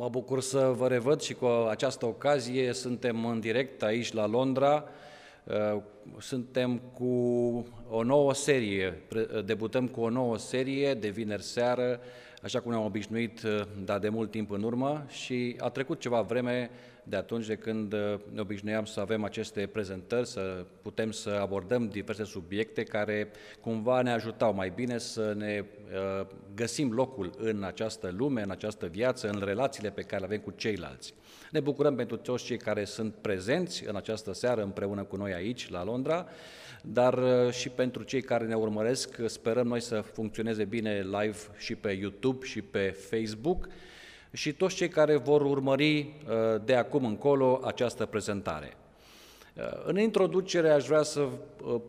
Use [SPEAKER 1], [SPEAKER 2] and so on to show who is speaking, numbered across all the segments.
[SPEAKER 1] Mă bucur să vă revăd și cu această ocazie. Suntem în direct aici la Londra. Uh, suntem cu o nouă serie, debutăm cu o nouă serie de vineri seară, așa cum ne-am obișnuit, uh, dar de mult timp în urmă și a trecut ceva vreme de atunci de când uh, ne obișnuiam să avem aceste prezentări, să putem să abordăm diverse subiecte care cumva ne ajutau mai bine să ne uh, găsim locul în această lume, în această viață, în relațiile pe care le avem cu ceilalți. Ne bucurăm pentru toți cei care sunt prezenți în această seară împreună cu noi aici, la Londra, dar uh, și pentru cei care ne urmăresc, sperăm noi să funcționeze bine live și pe YouTube și pe Facebook și toți cei care vor urmări uh, de acum încolo această prezentare. Uh, în introducere aș vrea să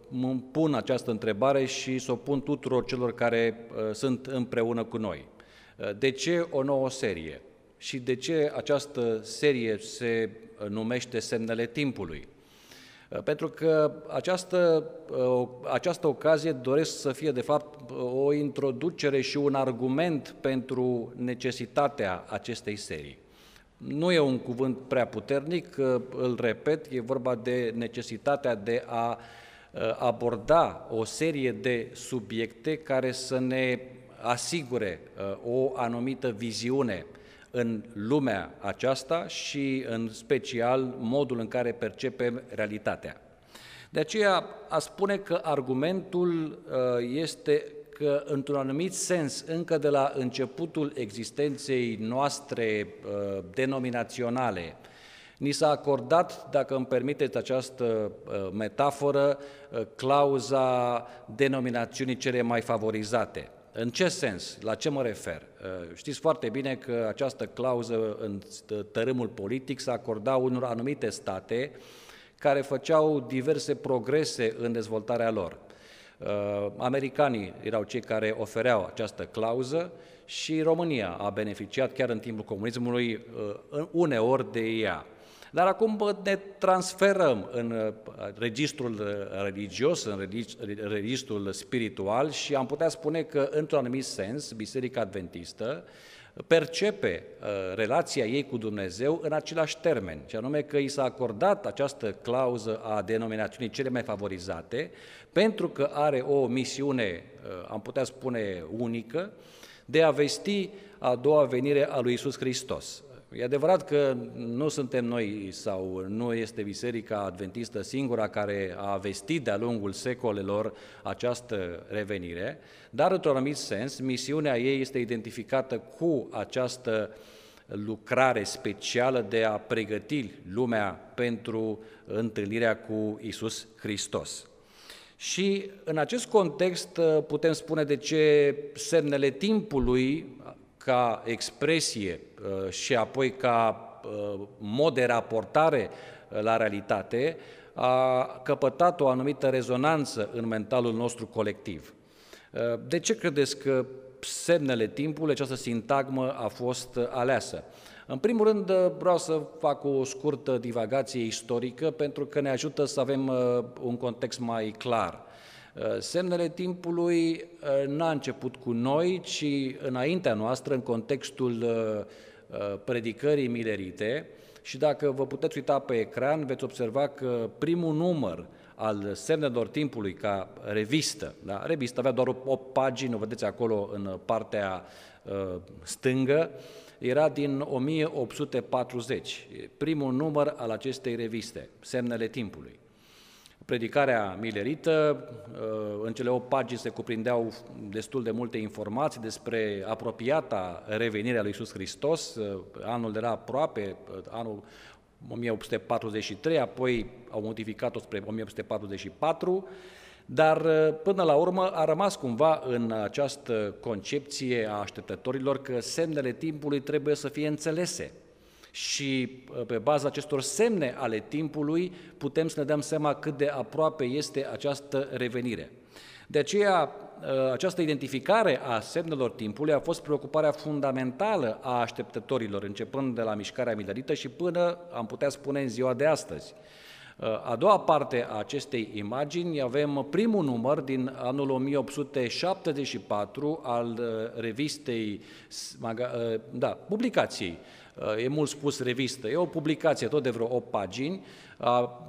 [SPEAKER 1] mă pun această întrebare și să o pun tuturor celor care sunt împreună cu noi. De ce o nouă serie? Și de ce această serie se numește Semnele Timpului? Uh, pentru că această, uh, această ocazie doresc să fie, de fapt, o introducere și un argument pentru necesitatea acestei serii. Nu e un cuvânt prea puternic, uh, îl repet, e vorba de necesitatea de a aborda o serie de subiecte care să ne asigure o anumită viziune în lumea aceasta și în special modul în care percepem realitatea. De aceea a spune că argumentul uh, este că, într-un anumit sens, încă de la începutul existenței noastre uh, denominaționale, Ni s-a acordat, dacă îmi permiteți această uh, metaforă, clauza denominațiunii cele mai favorizate. În ce sens? La ce mă refer? Uh, știți foarte bine că această clauză în tărâmul politic s-a acordat unor anumite state care făceau diverse progrese în dezvoltarea lor. Uh, americanii erau cei care ofereau această clauză și România a beneficiat chiar în timpul comunismului uh, uneori de ea. Dar acum ne transferăm în uh, registrul uh, religios, în registrul spiritual și am putea spune că, într-un anumit sens, Biserica Adventistă percepe uh, relația ei cu Dumnezeu în același termen, și anume că i s-a acordat această clauză a denominațiunii cele mai favorizate, pentru că are o misiune, am putea spune, unică, de a vesti a doua venire a lui Isus Hristos. E adevărat că nu suntem noi sau nu este Biserica Adventistă singura care a vestit de-a lungul secolelor această revenire, dar într-un anumit sens misiunea ei este identificată cu această lucrare specială de a pregăti lumea pentru întâlnirea cu Isus Hristos. Și în acest context putem spune de ce semnele timpului ca expresie uh, și apoi ca uh, mod de raportare uh, la realitate, a căpătat o anumită rezonanță în mentalul nostru colectiv. De ce credeți că semnele timpului, această sintagmă a fost aleasă? În primul rând, vreau să fac o scurtă divagație istorică pentru că ne ajută să avem un context mai clar. Uh, semnele timpului uh, n-a început cu noi, ci înaintea noastră, în contextul uh, predicării milerite. Și dacă vă puteți uita pe ecran, veți observa că primul număr al semnelor timpului ca revistă, da? revista avea doar 8 pagini, o vedeți acolo în partea uh, stângă, era din 1840, primul număr al acestei reviste, Semnele timpului predicarea milerită. Uh, în cele 8 pagini se cuprindeau destul de multe informații despre apropiata revenire a lui Iisus Hristos. Uh, anul era aproape, uh, anul 1843, apoi au modificat-o spre 1844, dar până la urmă a rămas cumva în această concepție a așteptătorilor că semnele timpului trebuie să fie înțelese și uh, pe baza acestor semne ale timpului putem să ne dăm seama cât de aproape este această revenire. De aceea, uh, această identificare a semnelor timpului a fost preocuparea fundamentală a așteptătorilor, începând de la mișcarea milerită și până, am putea spune, în ziua de astăzi. A doua parte a acestei imagini avem primul număr din anul 1874 al revistei, da, publicației e mult spus revistă, e o publicație tot de vreo 8 pagini,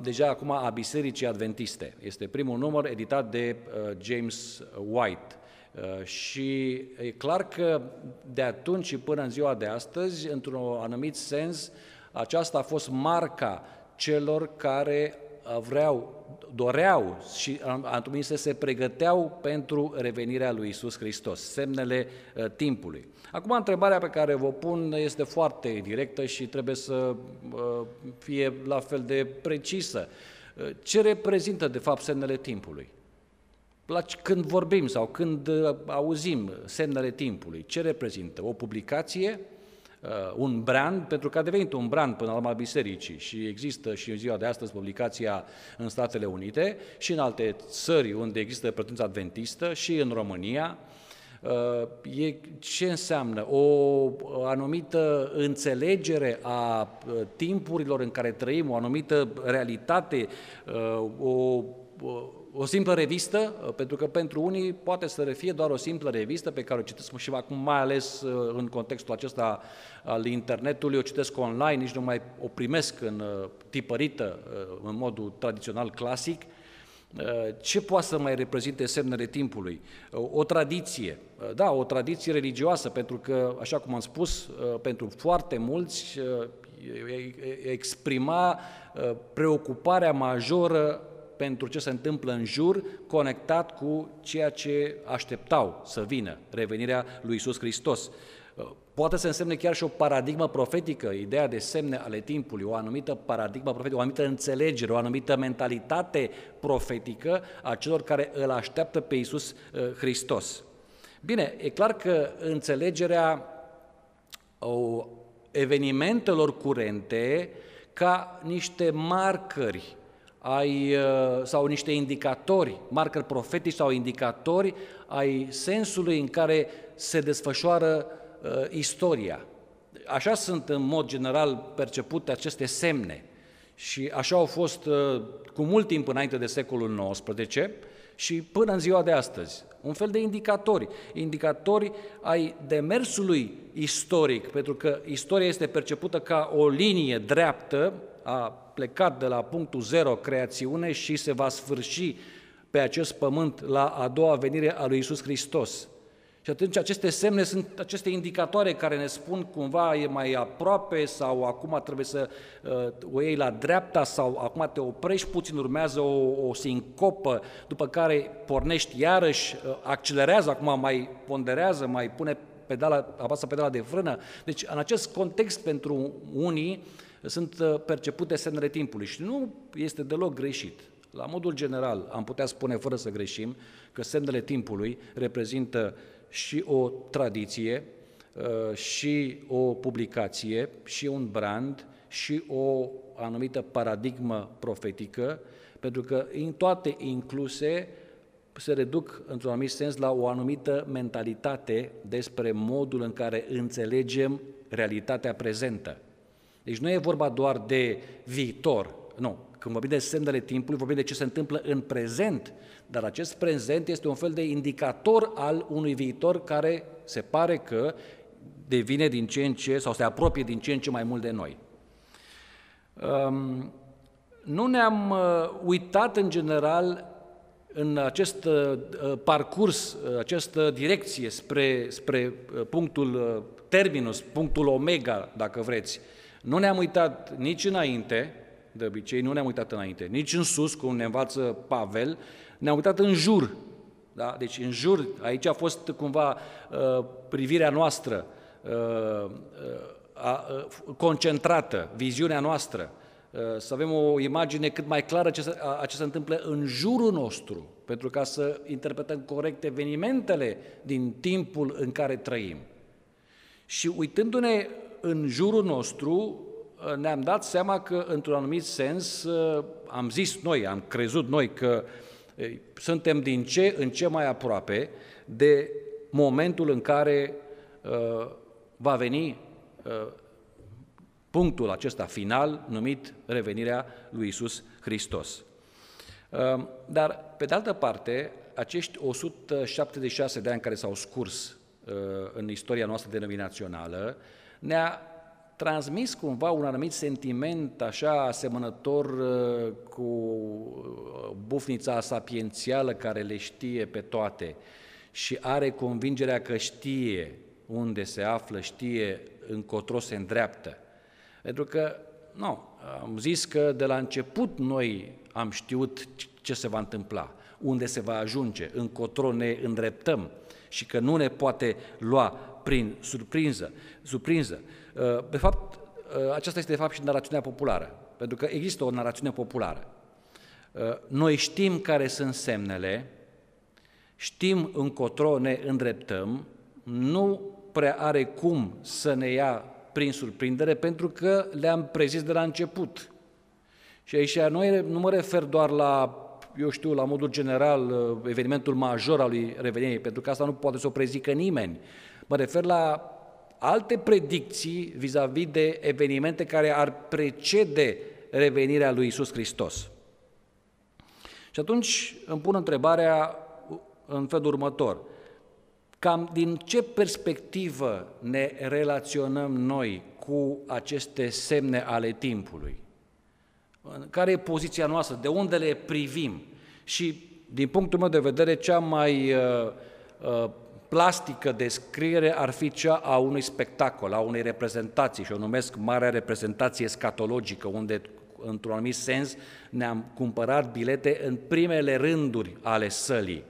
[SPEAKER 1] deja acum a Bisericii Adventiste. Este primul număr editat de James White. Și e clar că de atunci și până în ziua de astăzi, într-un anumit sens, aceasta a fost marca celor care vreau, doreau și atunci să se pregăteau pentru revenirea lui Isus Hristos, semnele timpului. Acum, întrebarea pe care vă pun este foarte directă și trebuie să uh, fie la fel de precisă. Uh, ce reprezintă, de fapt, semnele timpului? La, când vorbim sau când uh, auzim semnele timpului, ce reprezintă? O publicație, un brand, pentru că a devenit un brand până la urmă bisericii și există și în ziua de astăzi publicația în Statele Unite și în alte țări unde există prezență adventistă și în România, Uh, e ce înseamnă? O anumită înțelegere a uh, timpurilor în care trăim, o anumită realitate, uh, o o simplă revistă, pentru că pentru unii poate să fie doar o simplă revistă pe care o citesc și acum, mai ales în contextul acesta al internetului, o citesc online, nici nu mai o primesc în tipărită, în modul tradițional clasic, Eh, ce poate să mai reprezinte semnele timpului? Eh, o tradiție, eh, da, o tradiție religioasă, pentru că, așa cum am spus, pentru foarte mulți exprima preocuparea majoră pentru ce se întâmplă în jur, conectat cu ceea ce așteptau să vină, revenirea lui Isus Hristos. Poate să însemne chiar și o paradigmă profetică, ideea de semne ale timpului, o anumită paradigmă profetică, o anumită înțelegere, o anumită mentalitate profetică a celor care îl așteaptă pe Iisus uh, Hristos. Bine, e clar că înțelegerea o, evenimentelor curente ca niște marcări ai, uh, sau niște indicatori, marcări profetici sau indicatori ai sensului în care se desfășoară uh, istoria. Așa sunt în mod general percepute aceste semne și așa au fost uh, cu mult timp înainte de secolul XIX și până în ziua de astăzi. Un fel de indicatori, indicatori ai demersului istoric, pentru că istoria este percepută ca o linie dreaptă, a plecat de la punctul zero, creațiune, și se va sfârși pe acest pământ la a doua venire a lui Isus Hristos. Și atunci aceste semne sunt aceste indicatoare care ne spun cumva e mai aproape sau acum trebuie să uh, o iei la dreapta sau acum te oprești puțin, urmează o, o sincopă, după care pornești iarăși, uh, accelerează, acum mai ponderează, mai pune pedala, apasă pedala de frână. Deci în acest context pentru unii sunt uh, percepute semnele timpului și nu este deloc greșit. La modul general am putea spune fără să greșim că semnele timpului reprezintă și o tradiție, uh, și o publicație, și un brand, și o anumită paradigmă profetică, pentru că în toate incluse se reduc, într-un anumit sens, la o anumită mentalitate despre modul în care înțelegem realitatea prezentă. Deci nu e vorba doar de viitor, nu. Când vorbim de semnele timpului, vorbim de ce se întâmplă în prezent, dar acest prezent este un fel de indicator al unui viitor care se pare că devine din ce în ce, sau se apropie din ce în ce mai mult de noi. Um, nu ne-am uh, uitat în general în acest uh, parcurs, uh, această direcție spre, spre punctul terminus, punctul omega, dacă vreți. Nu ne-am uitat nici înainte, de obicei, nu ne-am uitat înainte, nici în sus, cum ne învață Pavel, ne-am uitat în jur. Da? Deci în jur, aici a fost cumva uh, privirea noastră uh, uh, concentrată, viziunea noastră, uh, să avem o imagine cât mai clară ce se, a, a ce se întâmplă în jurul nostru, pentru ca să interpretăm corect evenimentele din timpul în care trăim. Și uitându-ne în jurul nostru, ne-am dat seama că, într-un anumit sens, am zis noi, am crezut noi că suntem din ce în ce mai aproape de momentul în care va veni punctul acesta final numit revenirea lui Isus Hristos. Ehm, dar, pe de altă parte, acești 176 de ani care s-au scurs uh, în istoria noastră denominațională ne-a transmis cumva un anumit sentiment așa asemănător uh, cu uh, bufnița sapiențială care le știe pe toate și are convingerea că știe unde se află, știe încotro se îndreaptă. Pentru că, nu, am zis că de la început noi am știut ce se va întâmpla, unde se va ajunge, încotro ne îndreptăm și că nu ne poate lua prin surprinză. surprinză. Uh, de fapt, uh, aceasta este de fapt și narațiunea populară, pentru că există o narațiune populară. Uh, noi știm care sunt semnele, știm încotro ne îndreptăm, nu prea are cum să ne ia prin surprindere, pentru că le-am prezis de la început. Și aici noi nu mă refer doar la, eu știu, la modul general, uh, evenimentul major al lui revenirii, pentru că asta nu poate să o prezică nimeni. Mă refer la alte predicții vis-a-vis de evenimente care ar precede revenirea lui Isus Hristos. Și atunci îmi pun întrebarea în felul următor. Cam din ce perspectivă ne relaționăm noi cu aceste semne ale timpului? Care e poziția noastră? De unde le privim? Și, din punctul meu de vedere, cea mai uh, uh, plastică descriere ar fi cea a unui spectacol, a unei reprezentații, și o numesc Marea Reprezentație Scatologică, unde, într-un anumit sens, ne-am cumpărat bilete în primele rânduri ale sălii,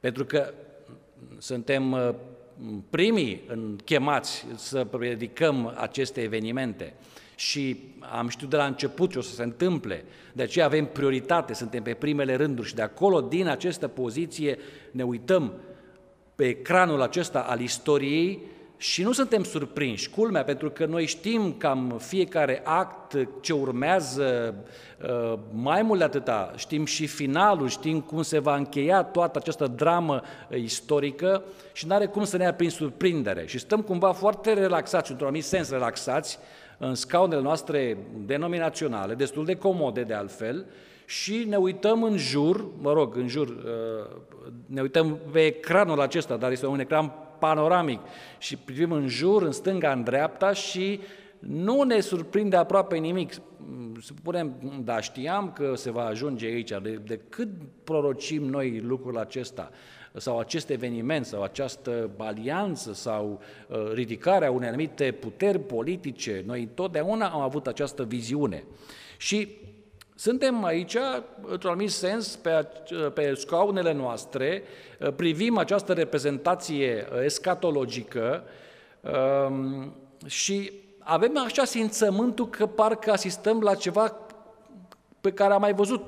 [SPEAKER 1] pentru că suntem uh, primii chemați să predicăm aceste evenimente. Și am știut de la început ce o să se întâmple, de aceea avem prioritate, suntem pe primele rânduri și de acolo, din această poziție, ne uităm pe ecranul acesta al istoriei și nu suntem surprinși, culmea, pentru că noi știm cam fiecare act ce urmează, uh, mai mult de atâta, știm și finalul, știm cum se va încheia toată această dramă uh, istorică și nu are cum să ne ia prin surprindere. Și stăm cumva foarte relaxați, într-un anumit sens relaxați, în scaunele noastre denominaționale, destul de comode de altfel, și ne uităm în jur, mă rog, în jur, uh, ne uităm pe ecranul acesta, dar este un ecran panoramic și privim în jur, în stânga, în dreapta și nu ne surprinde aproape nimic. Să spunem, da, știam că se va ajunge aici, de, de cât prorocim noi lucrul acesta? sau acest eveniment sau această alianță sau uh, ridicarea unei anumite puteri politice, noi totdeauna am avut această viziune. Și suntem aici, într-un anumit sens, pe, pe scaunele noastre, uh, privim această reprezentație uh, escatologică um, și avem așa simțământul că parcă asistăm la ceva pe care am mai văzut.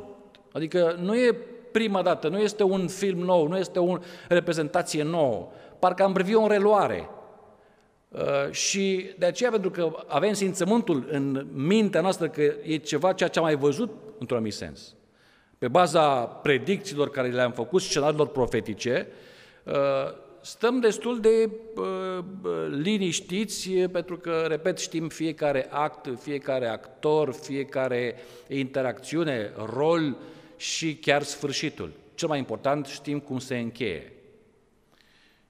[SPEAKER 1] Adică nu e prima dată, nu este un film nou, nu este o reprezentație nouă, parcă am privit o reluare. Uh, și de aceea, pentru că avem simțământul în mintea noastră că e ceva ceea ce am mai văzut într-un anumit sens, pe baza predicțiilor care le-am făcut, scenariilor profetice, uh, stăm destul de uh, liniștiți pentru că, repet, știm fiecare act, fiecare actor, fiecare interacțiune, rol, și chiar sfârșitul. Cel mai important, știm cum se încheie.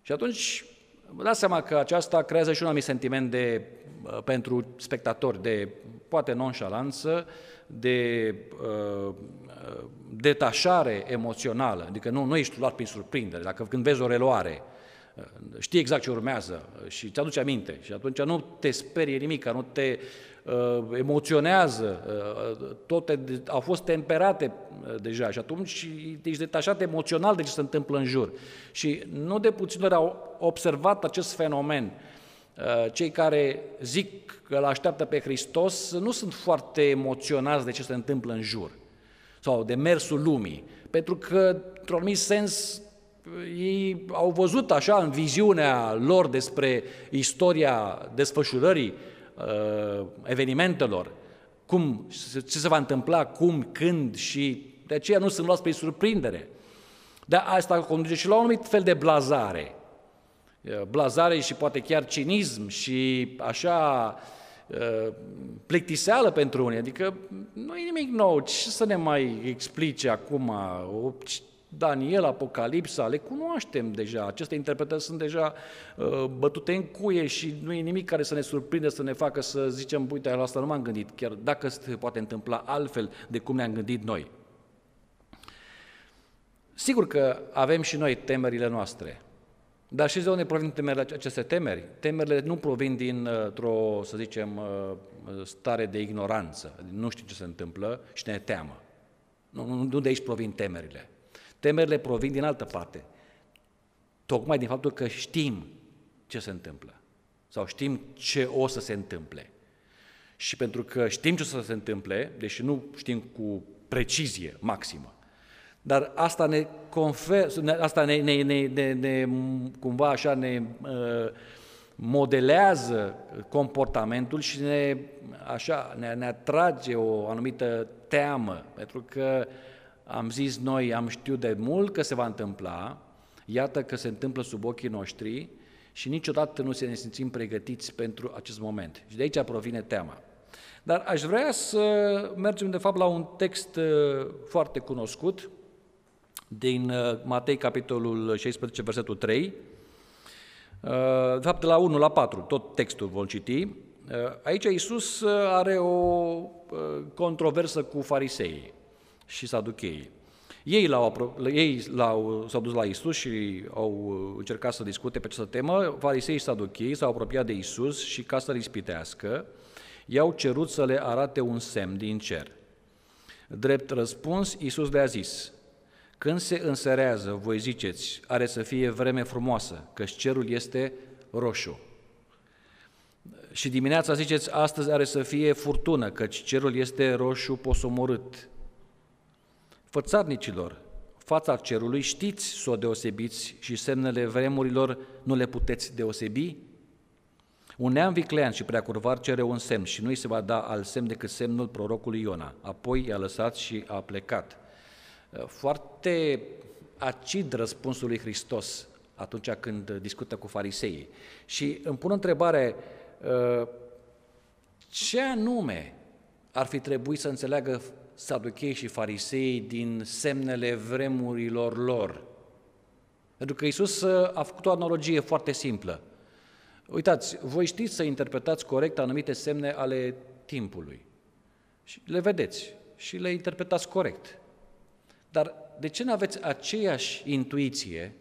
[SPEAKER 1] Și atunci, vă dați seama că aceasta creează și un anumit sentiment de, uh, pentru spectatori, de poate nonșalanță, de uh, detașare emoțională, adică nu, nu ești luat prin surprindere. Dacă când vezi o reluare, uh, știi exact ce urmează și ți aduce aminte și atunci nu te sperie nimic, nu te Uh, emoționează, uh, toate au fost temperate uh, deja și atunci ești detașat emoțional de ce se întâmplă în jur. Și nu de puțin ori au observat acest fenomen. Cei care zic că îl așteaptă pe Hristos nu sunt foarte emoționați de ce se întâmplă în jur sau de mersul lumii, pentru că, într-un anumit sens, ei au văzut așa în viziunea lor despre istoria desfășurării uh, evenimentelor, cum, ce se va întâmpla, cum, când și de aceea nu sunt luați pe surprindere. Dar asta conduce și la un anumit fel de blazare. Uh, blazare și poate chiar cinism și așa uh, plictiseală pentru unii, adică nu e nimic nou, ce să ne mai explice acum, o, Daniel, Apocalipsa, le cunoaștem deja, aceste interpretări sunt deja uh, bătute în cuie și nu e nimic care să ne surprinde, să ne facă să zicem, uite, la asta nu m-am gândit, chiar dacă se poate întâmpla altfel de cum ne-am gândit noi. Sigur că avem și noi temerile noastre, dar și de unde provin temerile, aceste temeri? Temerile nu provin dintr-o, să zicem, uh, stare de ignoranță, nu știu ce se întâmplă și ne teamă. Nu, nu de aici provin temerile. Temerile provin din altă parte, tocmai din faptul că știm ce se întâmplă sau știm ce o să se întâmple. Și pentru că știm ce o să se întâmple, deși nu știm cu precizie maximă, dar asta ne confer, asta ne, ne, ne, ne, ne cumva așa ne uh, modelează comportamentul și ne, așa, ne, ne atrage o anumită teamă, pentru că am zis noi, am știut de mult că se va întâmpla, iată că se întâmplă sub ochii noștri și niciodată nu se ne simțim pregătiți pentru acest moment. Și de aici provine teama. Dar aș vrea să mergem de fapt la un text uh, foarte cunoscut, din uh, Matei, capitolul 16, versetul 3, uh, de fapt de la 1 la 4, tot textul vom citi. Uh, aici Iisus are o controversă cu farisei și saducheii. Ei, l-au, ei l-au, s-au dus la Isus și au încercat să discute pe această temă. Farisei și saducheii s-au apropiat de Isus și ca să-l ispitească, i-au cerut să le arate un semn din cer. Drept răspuns, Isus le-a zis, când se înserează, voi ziceți, are să fie vreme frumoasă, că cerul este roșu. Și dimineața ziceți, astăzi are să fie furtună, căci cerul este roșu posomorât. Fățarnicilor, fața cerului știți să o deosebiți și semnele vremurilor nu le puteți deosebi? Un neam viclean și preacurvar cere un semn și nu-i se va da al semn decât semnul prorocului Iona. Apoi i-a lăsat și a plecat. Foarte acid răspunsul lui Hristos atunci când discută cu fariseii. Și îmi pun întrebare, ă, ce anume ar fi trebuit să înțeleagă saduchei și farisei din semnele vremurilor lor? Pentru că Iisus a făcut o analogie foarte simplă. Uitați, voi știți să interpretați corect anumite semne ale timpului. Și le vedeți și le interpretați corect. Dar de ce nu aveți aceeași intuiție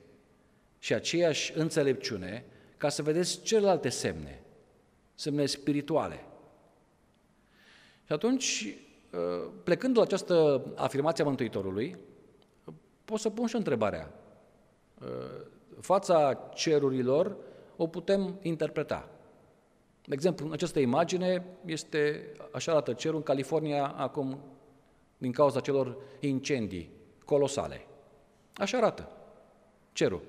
[SPEAKER 1] și aceeași înțelepciune ca să vedeți celelalte semne, semne spirituale? Și atunci, ă, plecând de la această afirmație a Mântuitorului, pot să pun și întrebarea. Ă, fața cerurilor o putem interpreta. De exemplu, în această imagine este, așa arată cerul în California acum din cauza celor incendii colosale. Așa arată cerul.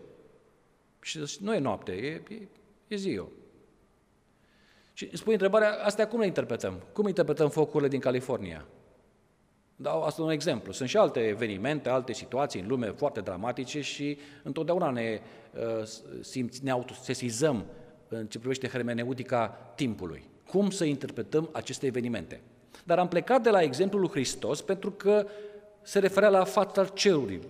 [SPEAKER 1] Și nu e noapte, e, e, e ziua. Și spui întrebarea, astea cum le interpretăm? Cum interpretăm focurile din California? Dau asta un exemplu. Sunt și alte evenimente, alte situații în lume foarte dramatice și întotdeauna ne, uh, simți, ne autosesizăm în ce privește hermeneutica timpului. Cum să interpretăm aceste evenimente? Dar am plecat de la exemplul lui Hristos pentru că se referea la fața cerului.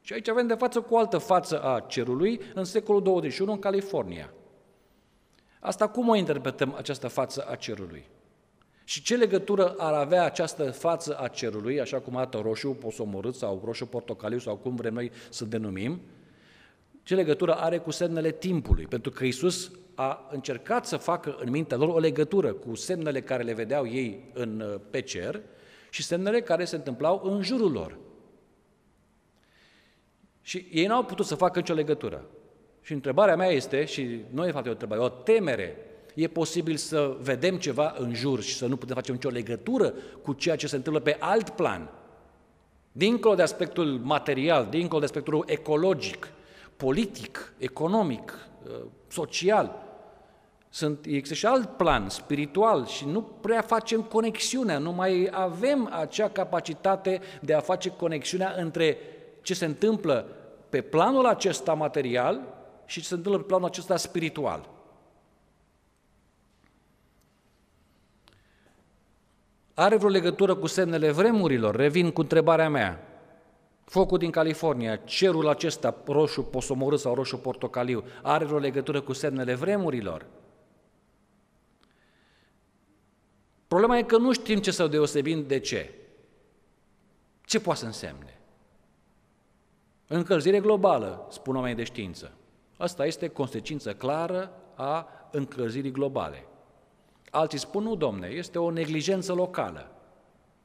[SPEAKER 1] Și aici avem de față cu o altă față a cerului în secolul 21 în California. Asta cum o interpretăm această față a cerului? Și ce legătură ar avea această față a cerului, așa cum arată roșu posomorât sau roșu portocaliu sau cum vrem noi să denumim, ce legătură are cu semnele timpului? Pentru că Isus a încercat să facă în mintea lor o legătură cu semnele care le vedeau ei în, pe cer și semnele care se întâmplau în jurul lor. Și ei n-au putut să facă nicio legătură. Și întrebarea mea este, și nu e fapt o întrebare, o temere, e posibil să vedem ceva în jur și să nu putem face nicio legătură cu ceea ce se întâmplă pe alt plan, dincolo de aspectul material, dincolo de aspectul ecologic, politic, economic, uh, social, sunt, există și alt plan spiritual și nu prea facem conexiunea, nu mai avem acea capacitate de a face conexiunea între ce se întâmplă pe planul acesta material și ce se întâmplă pe planul acesta spiritual. Are vreo legătură cu semnele vremurilor? Revin cu întrebarea mea. Focul din California, cerul acesta roșu posomorât sau roșu portocaliu, are vreo legătură cu semnele vremurilor? Problema e că nu știm ce să deosebim de ce. Ce poate să însemne? Încălzire globală, spun oamenii de știință. Asta este consecință clară a încălzirii globale. Alții spun, nu, domne, este o neglijență locală.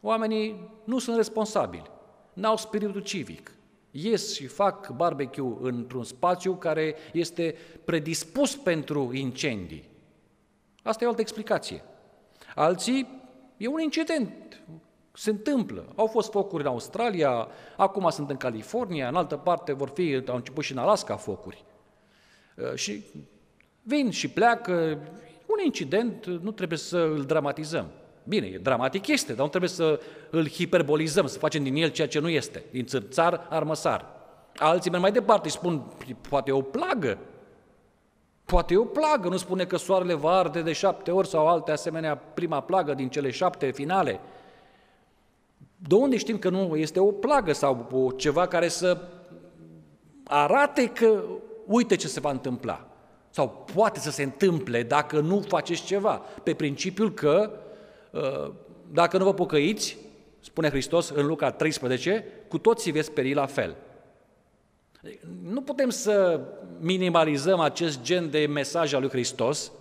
[SPEAKER 1] Oamenii nu sunt responsabili, n-au spiritul civic. Ies și fac barbecue într-un spațiu care este predispus pentru incendii. Asta e o altă explicație. Alții, e un incident, se întâmplă. Au fost focuri în Australia, acum sunt în California, în altă parte vor fi, au început și în Alaska focuri. Uh, și vin și pleacă, un incident, nu trebuie să îl dramatizăm. Bine, e dramatic este, dar nu trebuie să îl hiperbolizăm, să facem din el ceea ce nu este, din țărțar, armăsar. Alții merg mai departe și spun, poate e o plagă, Poate e o plagă, nu spune că soarele va arde de șapte ori sau alte asemenea prima plagă din cele șapte finale. De unde știm că nu este o plagă sau o, ceva care să arate că uite ce se va întâmpla? Sau poate să se întâmple dacă nu faceți ceva, pe principiul că uh, dacă nu vă pocăiți, spune Hristos în Luca 13, cu toții veți speri la fel. Nu putem să minimalizăm acest gen de mesaj al lui Hristos,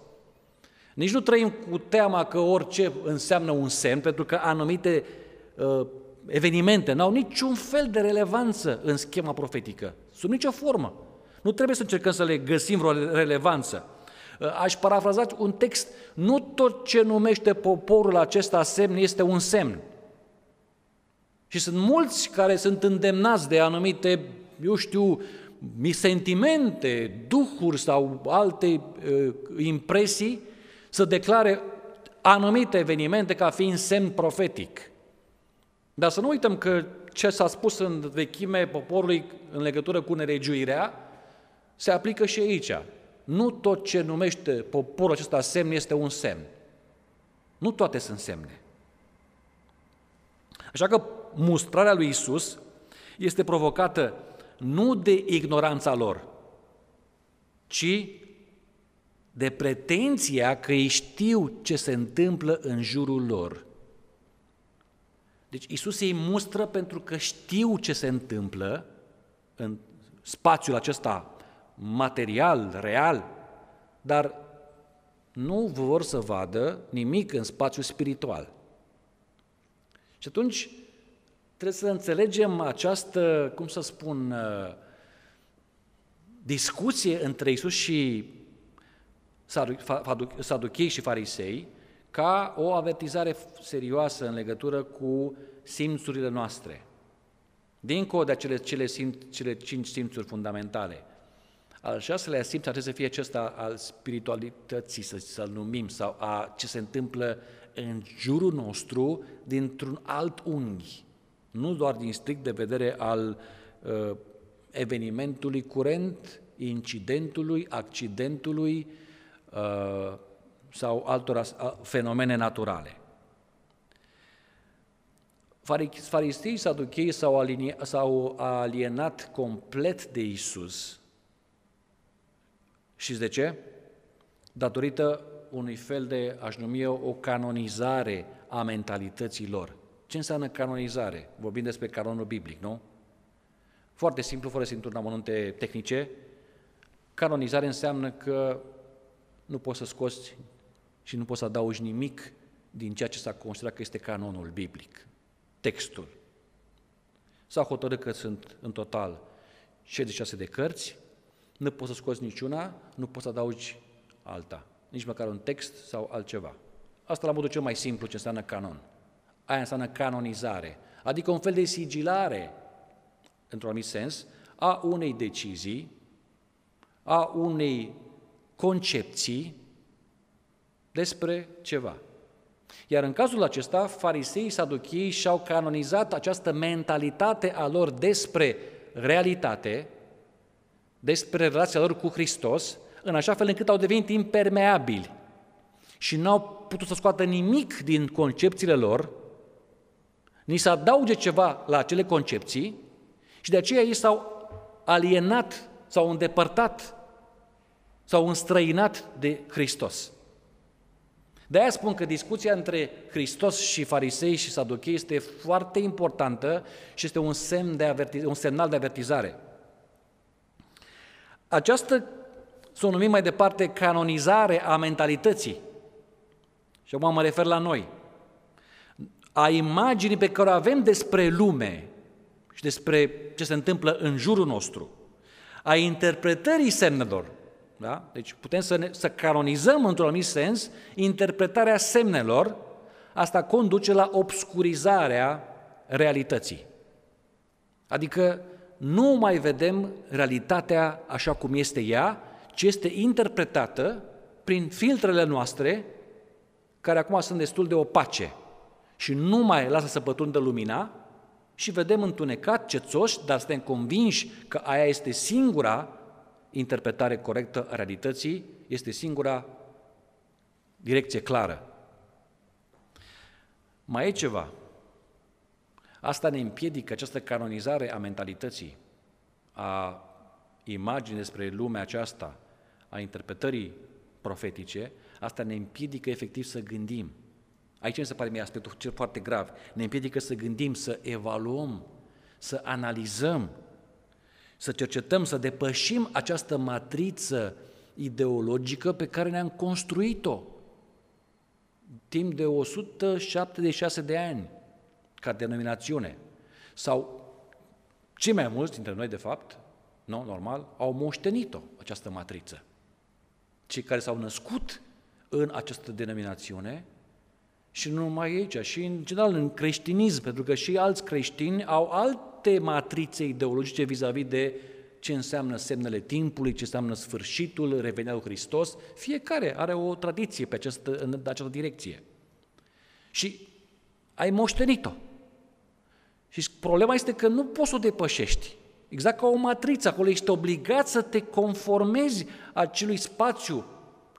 [SPEAKER 1] nici nu trăim cu teama că orice înseamnă un semn, pentru că anumite uh, evenimente n-au niciun fel de relevanță în schema profetică, sub nicio formă. Nu trebuie să încercăm să le găsim vreo relevanță. Uh, aș parafraza un text, nu tot ce numește poporul acesta semn este un semn. Și sunt mulți care sunt îndemnați de anumite, eu știu, sentimente, duhuri sau alte uh, impresii să declare anumite evenimente ca fiind semn profetic. Dar să nu uităm că ce s-a spus în vechime poporului în legătură cu neregiuirea se aplică și aici. Nu tot ce numește poporul acesta semn este un semn. Nu toate sunt semne. Așa că mustrarea lui Isus este provocată nu de ignoranța lor, ci de pretenția că ei știu ce se întâmplă în jurul lor. Deci Isus îi mustră pentru că știu ce se întâmplă în spațiul acesta material, real, dar nu vor să vadă nimic în spațiul spiritual. Și atunci trebuie să înțelegem această, cum să spun, uh, discuție între Isus și saduchei și farisei ca o avertizare serioasă în legătură cu simțurile noastre. Dincolo de acele cele, simț, cele cinci simțuri fundamentale. Al șaselea simț ar trebui să fie acesta al spiritualității, să, să-l numim, sau a ce se întâmplă în jurul nostru dintr-un alt unghi nu doar din strict de vedere al uh, evenimentului curent, incidentului, accidentului uh, sau altor uh, fenomene naturale. Faristii saduchei s-au, alinie, s-au alienat complet de Isus. Și de ce? Datorită unui fel de, aș numi eu, o canonizare a mentalității lor. Ce înseamnă canonizare? Vorbim despre canonul biblic, nu? Foarte simplu, fără să intru în amănunte tehnice, canonizare înseamnă că nu poți să scoți și nu poți să adaugi nimic din ceea ce s-a considerat că este canonul biblic, textul. S-a hotărât că sunt în total 66 de cărți, nu poți să scoți niciuna, nu poți să adaugi alta, nici măcar un text sau altceva. Asta la modul cel mai simplu ce înseamnă canon. Aia înseamnă canonizare, adică un fel de sigilare, într-un anumit sens, a unei decizii, a unei concepții despre ceva. Iar în cazul acesta, farisei saduchii și-au canonizat această mentalitate a lor despre realitate, despre relația lor cu Hristos, în așa fel încât au devenit impermeabili și n-au putut să scoată nimic din concepțiile lor ni se adauge ceva la acele concepții și de aceea ei s-au alienat, s-au îndepărtat, s-au înstrăinat de Hristos. De aia spun că discuția între Hristos și farisei și saduchei este foarte importantă și este un, semn de avertiz- un semnal de avertizare. Această, să o numim mai departe, canonizare a mentalității, și acum mă refer la noi, a imaginii pe care o avem despre lume și despre ce se întâmplă în jurul nostru, a interpretării semnelor, da? Deci putem să, ne, să canonizăm într-un anumit sens interpretarea semnelor, asta conduce la obscurizarea realității. Adică nu mai vedem realitatea așa cum este ea, ci este interpretată prin filtrele noastre, care acum sunt destul de opace și nu mai lasă să pătrundă lumina și vedem întunecat, cețoși, dar suntem convinși că aia este singura interpretare corectă a realității, este singura direcție clară. Mai e ceva. Asta ne împiedică, această canonizare a mentalității, a imaginii despre lumea aceasta, a interpretării profetice, asta ne împiedică efectiv să gândim. Aici mi se pare mie aspectul cel foarte grav. Ne împiedică să gândim, să evaluăm, să analizăm să cercetăm, să depășim această matriță ideologică pe care ne-am construit-o timp de 176 de ani ca denominațiune. Sau cei mai mulți dintre noi, de fapt, nu, normal, au moștenit-o, această matriță. Cei care s-au născut în această denominațiune și nu numai aici, și în general în creștinism, pentru că și alți creștini au alt alte matrițe ideologice vis-a-vis de ce înseamnă semnele timpului, ce înseamnă sfârșitul, revenirea lui Hristos. Fiecare are o tradiție pe această, în această direcție. Și ai moștenit-o. Și problema este că nu poți să o depășești. Exact ca o matriță, acolo ești obligat să te conformezi acelui spațiu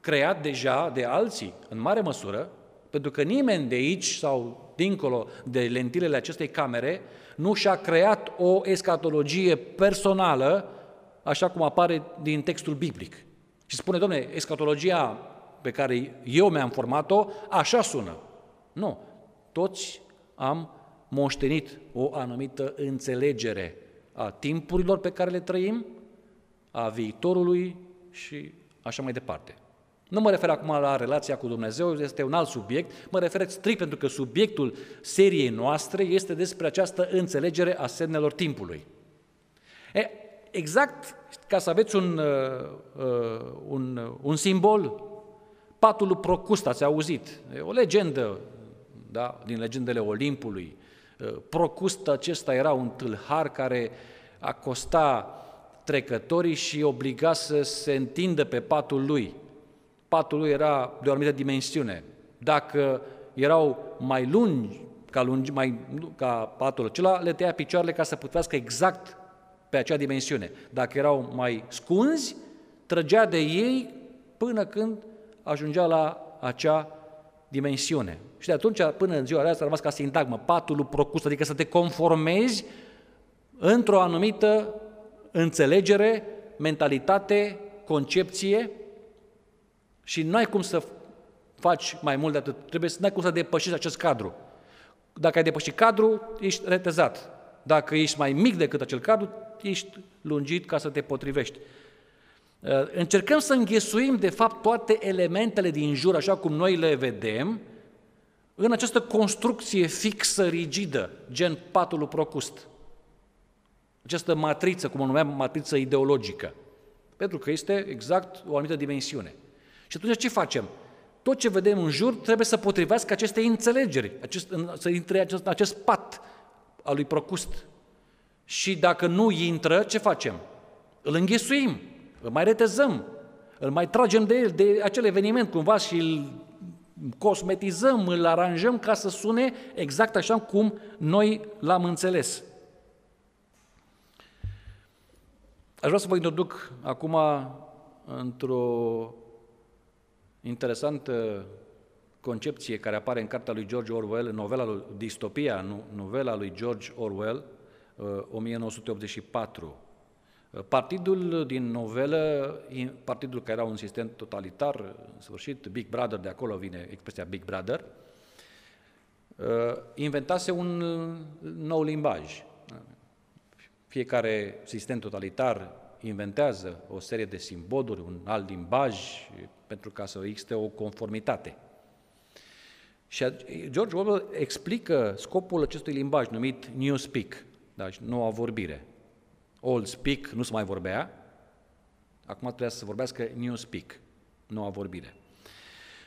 [SPEAKER 1] creat deja de alții, în mare măsură, pentru că nimeni de aici sau dincolo de lentilele acestei camere nu și-a creat o escatologie personală, așa cum apare din textul biblic. Și spune, domne, escatologia pe care eu mi-am format-o, așa sună. Nu, toți am moștenit o anumită înțelegere a timpurilor pe care le trăim, a viitorului și așa mai departe. Nu mă refer acum la relația cu Dumnezeu, este un alt subiect, mă refer strict pentru că subiectul seriei noastre este despre această înțelegere a semnelor timpului. E, exact ca să aveți un, uh, uh un, un simbol, patul lui Procust, ați auzit, e o legendă da, din legendele Olimpului. Uh, Procust acesta era un tâlhar care acosta trecătorii și obliga să se întindă pe patul lui patul lui era de o anumită dimensiune. Dacă erau mai lungi ca, lungi, mai, ca patul acela, le tăia picioarele ca să putească exact pe acea dimensiune. Dacă erau mai scunzi, trăgea de ei până când ajungea la acea dimensiune. Și de atunci, până în ziua de azi, a rămas ca sintagmă, patul lui procust, adică să te conformezi într-o anumită înțelegere, mentalitate, concepție, și nu ai cum să faci mai mult de atât. Trebuie să, nu ai cum să depășești acest cadru. Dacă ai depășit cadru, ești retezat. Dacă ești mai mic decât acel cadru, ești lungit ca să te potrivești. Uh, încercăm să înghesuim, de fapt, toate elementele din jur, așa cum noi le vedem, în această construcție fixă, rigidă, gen patul lui Procust. Această matriță, cum o numeam, matriță ideologică. Pentru că este exact o anumită dimensiune. Și atunci ce facem? Tot ce vedem în jur trebuie să potrivească aceste înțelegeri, acest, să intre acest, acest pat al lui Procust. Și dacă nu intră, ce facem? Îl înghesuim, îl mai retezăm, îl mai tragem de el, de acel eveniment cumva și îl cosmetizăm, îl aranjăm ca să sune exact așa cum noi l-am înțeles. Aș vrea să vă introduc acum într-o interesantă concepție care apare în cartea lui George Orwell, în novela lui Distopia, novela lui George Orwell, 1984. Uh, partidul din novelă, partidul care era un sistem totalitar, în sfârșit, Big Brother, de acolo vine expresia Big Brother, uh, inventase un nou limbaj. Fiecare sistem totalitar inventează o serie de simboluri, un alt limbaj, pentru ca să existe o conformitate. Și George Orwell explică scopul acestui limbaj numit New Speak, deci noua vorbire. Old Speak nu se mai vorbea, acum trebuie să vorbească New Speak, noua vorbire.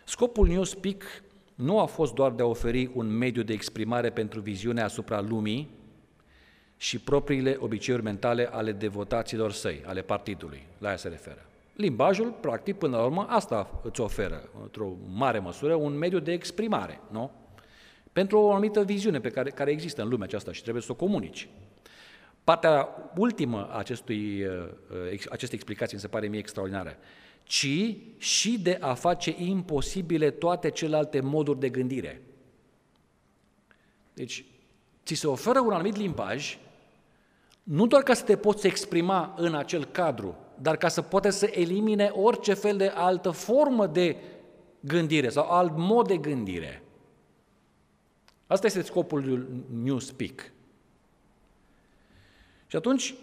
[SPEAKER 1] Scopul New Speak nu a fost doar de a oferi un mediu de exprimare pentru viziunea asupra lumii și propriile obiceiuri mentale ale devotaților săi, ale partidului, la ea se referă. Limbajul, practic, până la urmă, asta îți oferă, într-o mare măsură, un mediu de exprimare, nu? Pentru o anumită viziune pe care, care există în lumea aceasta și trebuie să o comunici. Partea ultimă a acestui, uh, acestei explicații mi se pare mie extraordinară, ci și de a face imposibile toate celelalte moduri de gândire. Deci, ți se oferă un anumit limbaj, nu doar ca să te poți exprima în acel cadru, dar ca să poate să elimine orice fel de altă formă de gândire sau alt mod de gândire. Asta este scopul New Speak. Și atunci,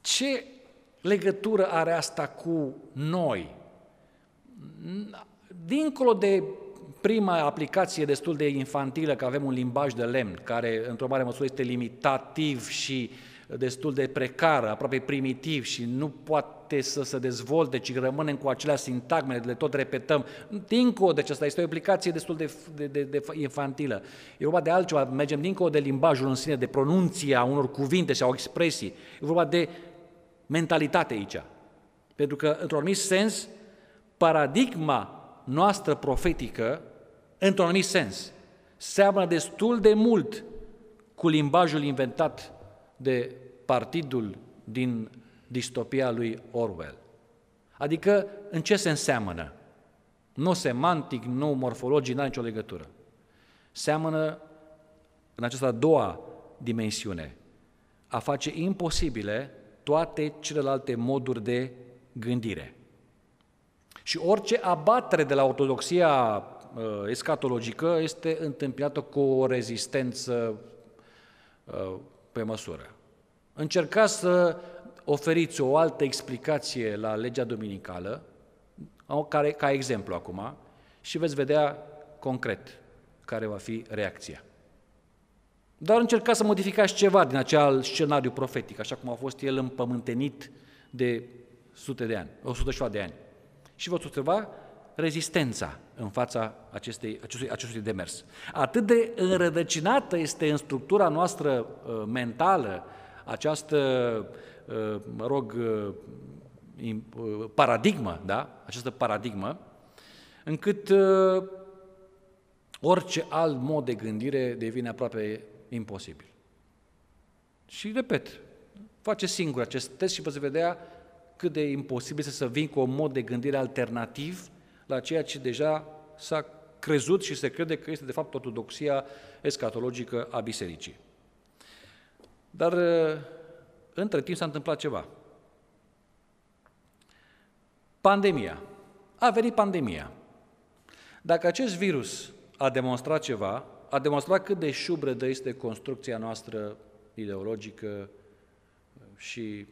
[SPEAKER 1] ce legătură are asta cu noi? Dincolo de prima aplicație destul de infantilă, că avem un limbaj de lemn, care într-o mare măsură este limitativ și uh, destul de precară, aproape primitiv și nu poate să se dezvolte, ci rămânem cu acelea sintagme, le tot repetăm. Dincolo de aceasta, este o aplicație destul de, de, de, de infantilă. E vorba de altceva, mergem dincolo de limbajul în sine, de pronunția unor cuvinte sau expresii. E vorba de mentalitate aici. Pentru că, într-un anumit sens, paradigma noastră profetică, într-un anumit sens, seamănă destul de mult cu limbajul inventat de partidul din distopia lui Orwell. Adică, în ce se înseamnă? Nu semantic, nu morfologic, n-are nicio legătură. Seamănă în această a doua dimensiune, a face imposibile toate celelalte moduri de gândire. Și orice abatere de la ortodoxia uh, escatologică este întâmpinată cu o rezistență uh, pe măsură. Încercați să oferiți o altă explicație la legea dominicală, care, ca exemplu acum, și veți vedea concret care va fi reacția. Dar încercați să modificați ceva din acel scenariu profetic, așa cum a fost el împământenit de sute de ani, o sută și de ani. Și vă observa rezistența în fața acestei, acestui, acestui demers. Atât de înrădăcinată este în structura noastră uh, mentală această, uh, mă rog, uh, uh, paradigmă, da? Această paradigmă, încât uh, orice alt mod de gândire devine aproape imposibil. Și repet, face singur acest test și veți vedea cât de imposibil să vin cu un mod de gândire alternativ la ceea ce deja s-a crezut și se crede că este de fapt ortodoxia escatologică a bisericii. Dar uh, între timp s-a întâmplat ceva. Pandemia. A venit pandemia. Dacă acest virus a demonstrat ceva, a demonstrat cât de șubredă este construcția noastră ideologică și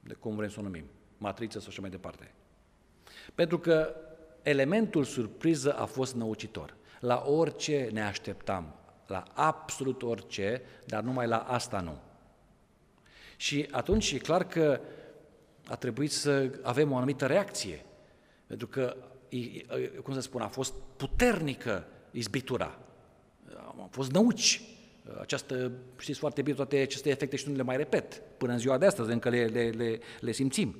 [SPEAKER 1] de cum vrem să o numim, matriță sau așa mai departe. Pentru că elementul surpriză a fost năucitor. La orice ne așteptam, la absolut orice, dar numai la asta nu. Și atunci e clar că a trebuit să avem o anumită reacție, pentru că, cum să spun, a fost puternică izbitura, a fost năuci, această, știți foarte bine, toate aceste efecte și nu le mai repet, până în ziua de astăzi încă le, le, le, le simțim.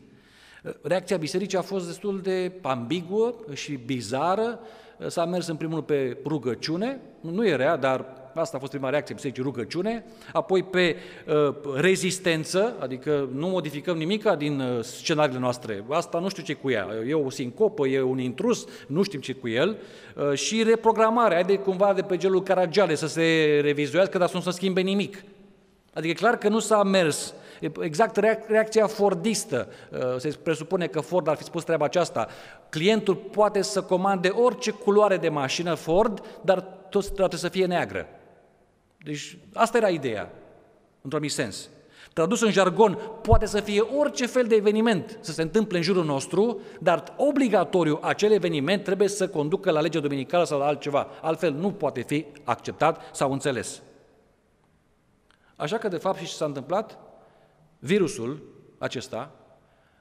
[SPEAKER 1] Reacția bisericii a fost destul de ambiguă și bizară. S-a mers în primul pe rugăciune, nu e rea, dar asta a fost prima reacție bisericii, rugăciune, apoi pe uh, rezistență, adică nu modificăm nimic din uh, scenariile noastre, asta nu știu ce cu ea, e o sincopă, e un intrus, nu știm ce cu el, uh, și reprogramare, haide cumva de pe gelul Caragiale să se revizuiască, dar să nu se schimbe nimic. Adică e clar că nu s-a mers exact reacția Fordistă. Uh, se presupune că Ford ar fi spus treaba aceasta. Clientul poate să comande orice culoare de mașină Ford, dar tot trebuie să fie neagră. Deci asta era ideea, într-un anumit sens. Tradus în jargon, poate să fie orice fel de eveniment să se întâmple în jurul nostru, dar obligatoriu acel eveniment trebuie să conducă la legea dominicală sau la altceva. Altfel nu poate fi acceptat sau înțeles. Așa că, de fapt, și ce s-a întâmplat? Virusul acesta,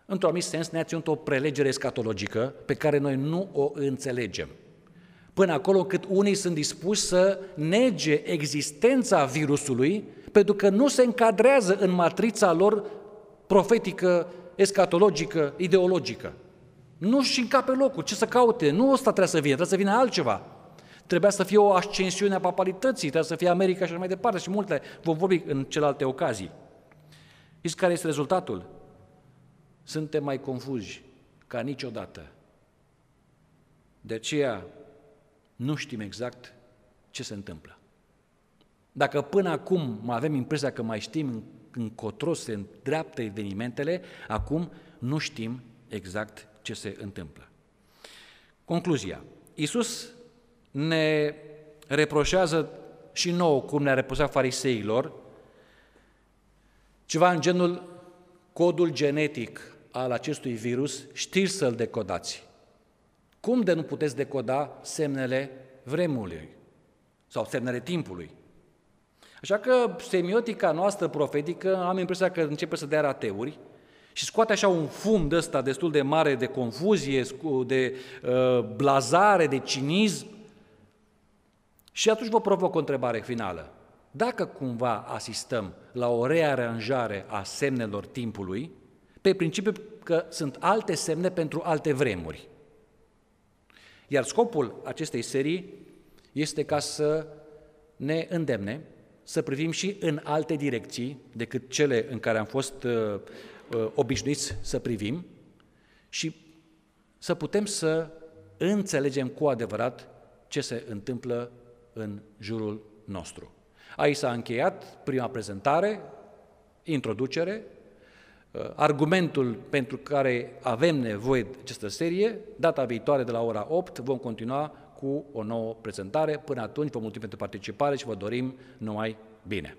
[SPEAKER 1] într-un anumit sens, ne-a ținut o prelegere escatologică pe care noi nu o înțelegem. Până acolo cât unii sunt dispuși să nege existența virusului pentru că nu se încadrează în matrița lor profetică, escatologică, ideologică. Nu și încape locul, ce să caute? Nu ăsta trebuie să vină, trebuie să vină altceva. Trebuia să fie o ascensiune a papalității, trebuia să fie America și așa mai departe și multe. Vom vorbi în celelalte ocazii. Știți care este rezultatul? Suntem mai confuzi ca niciodată. De aceea nu știm exact ce se întâmplă. Dacă până acum mai avem impresia că mai știm încotro se îndreaptă evenimentele, acum nu știm exact ce se întâmplă. Concluzia. Iisus ne reproșează și nouă, cum ne-a reproșat fariseilor, ceva în genul codul genetic al acestui virus, știți să-l decodați. Cum de nu puteți decoda semnele vremului sau semnele timpului? Așa că semiotica noastră profetică am impresia că începe să dea rateuri și scoate așa un fum de ăsta destul de mare de confuzie, de uh, blazare, de cinism. Și atunci vă provoc o întrebare finală. Dacă cumva asistăm la o rearanjare a semnelor timpului, pe principiu că sunt alte semne pentru alte vremuri. Iar scopul acestei serii este ca să ne îndemne să privim și în alte direcții decât cele în care am fost uh, uh, obișnuiți să privim și să putem să înțelegem cu adevărat ce se întâmplă în jurul nostru. Aici s-a încheiat prima prezentare, introducere, uh, argumentul pentru care avem nevoie de această serie. Data viitoare, de la ora 8, vom continua cu o nouă prezentare. Până atunci, vă mulțumim pentru participare și vă dorim numai bine.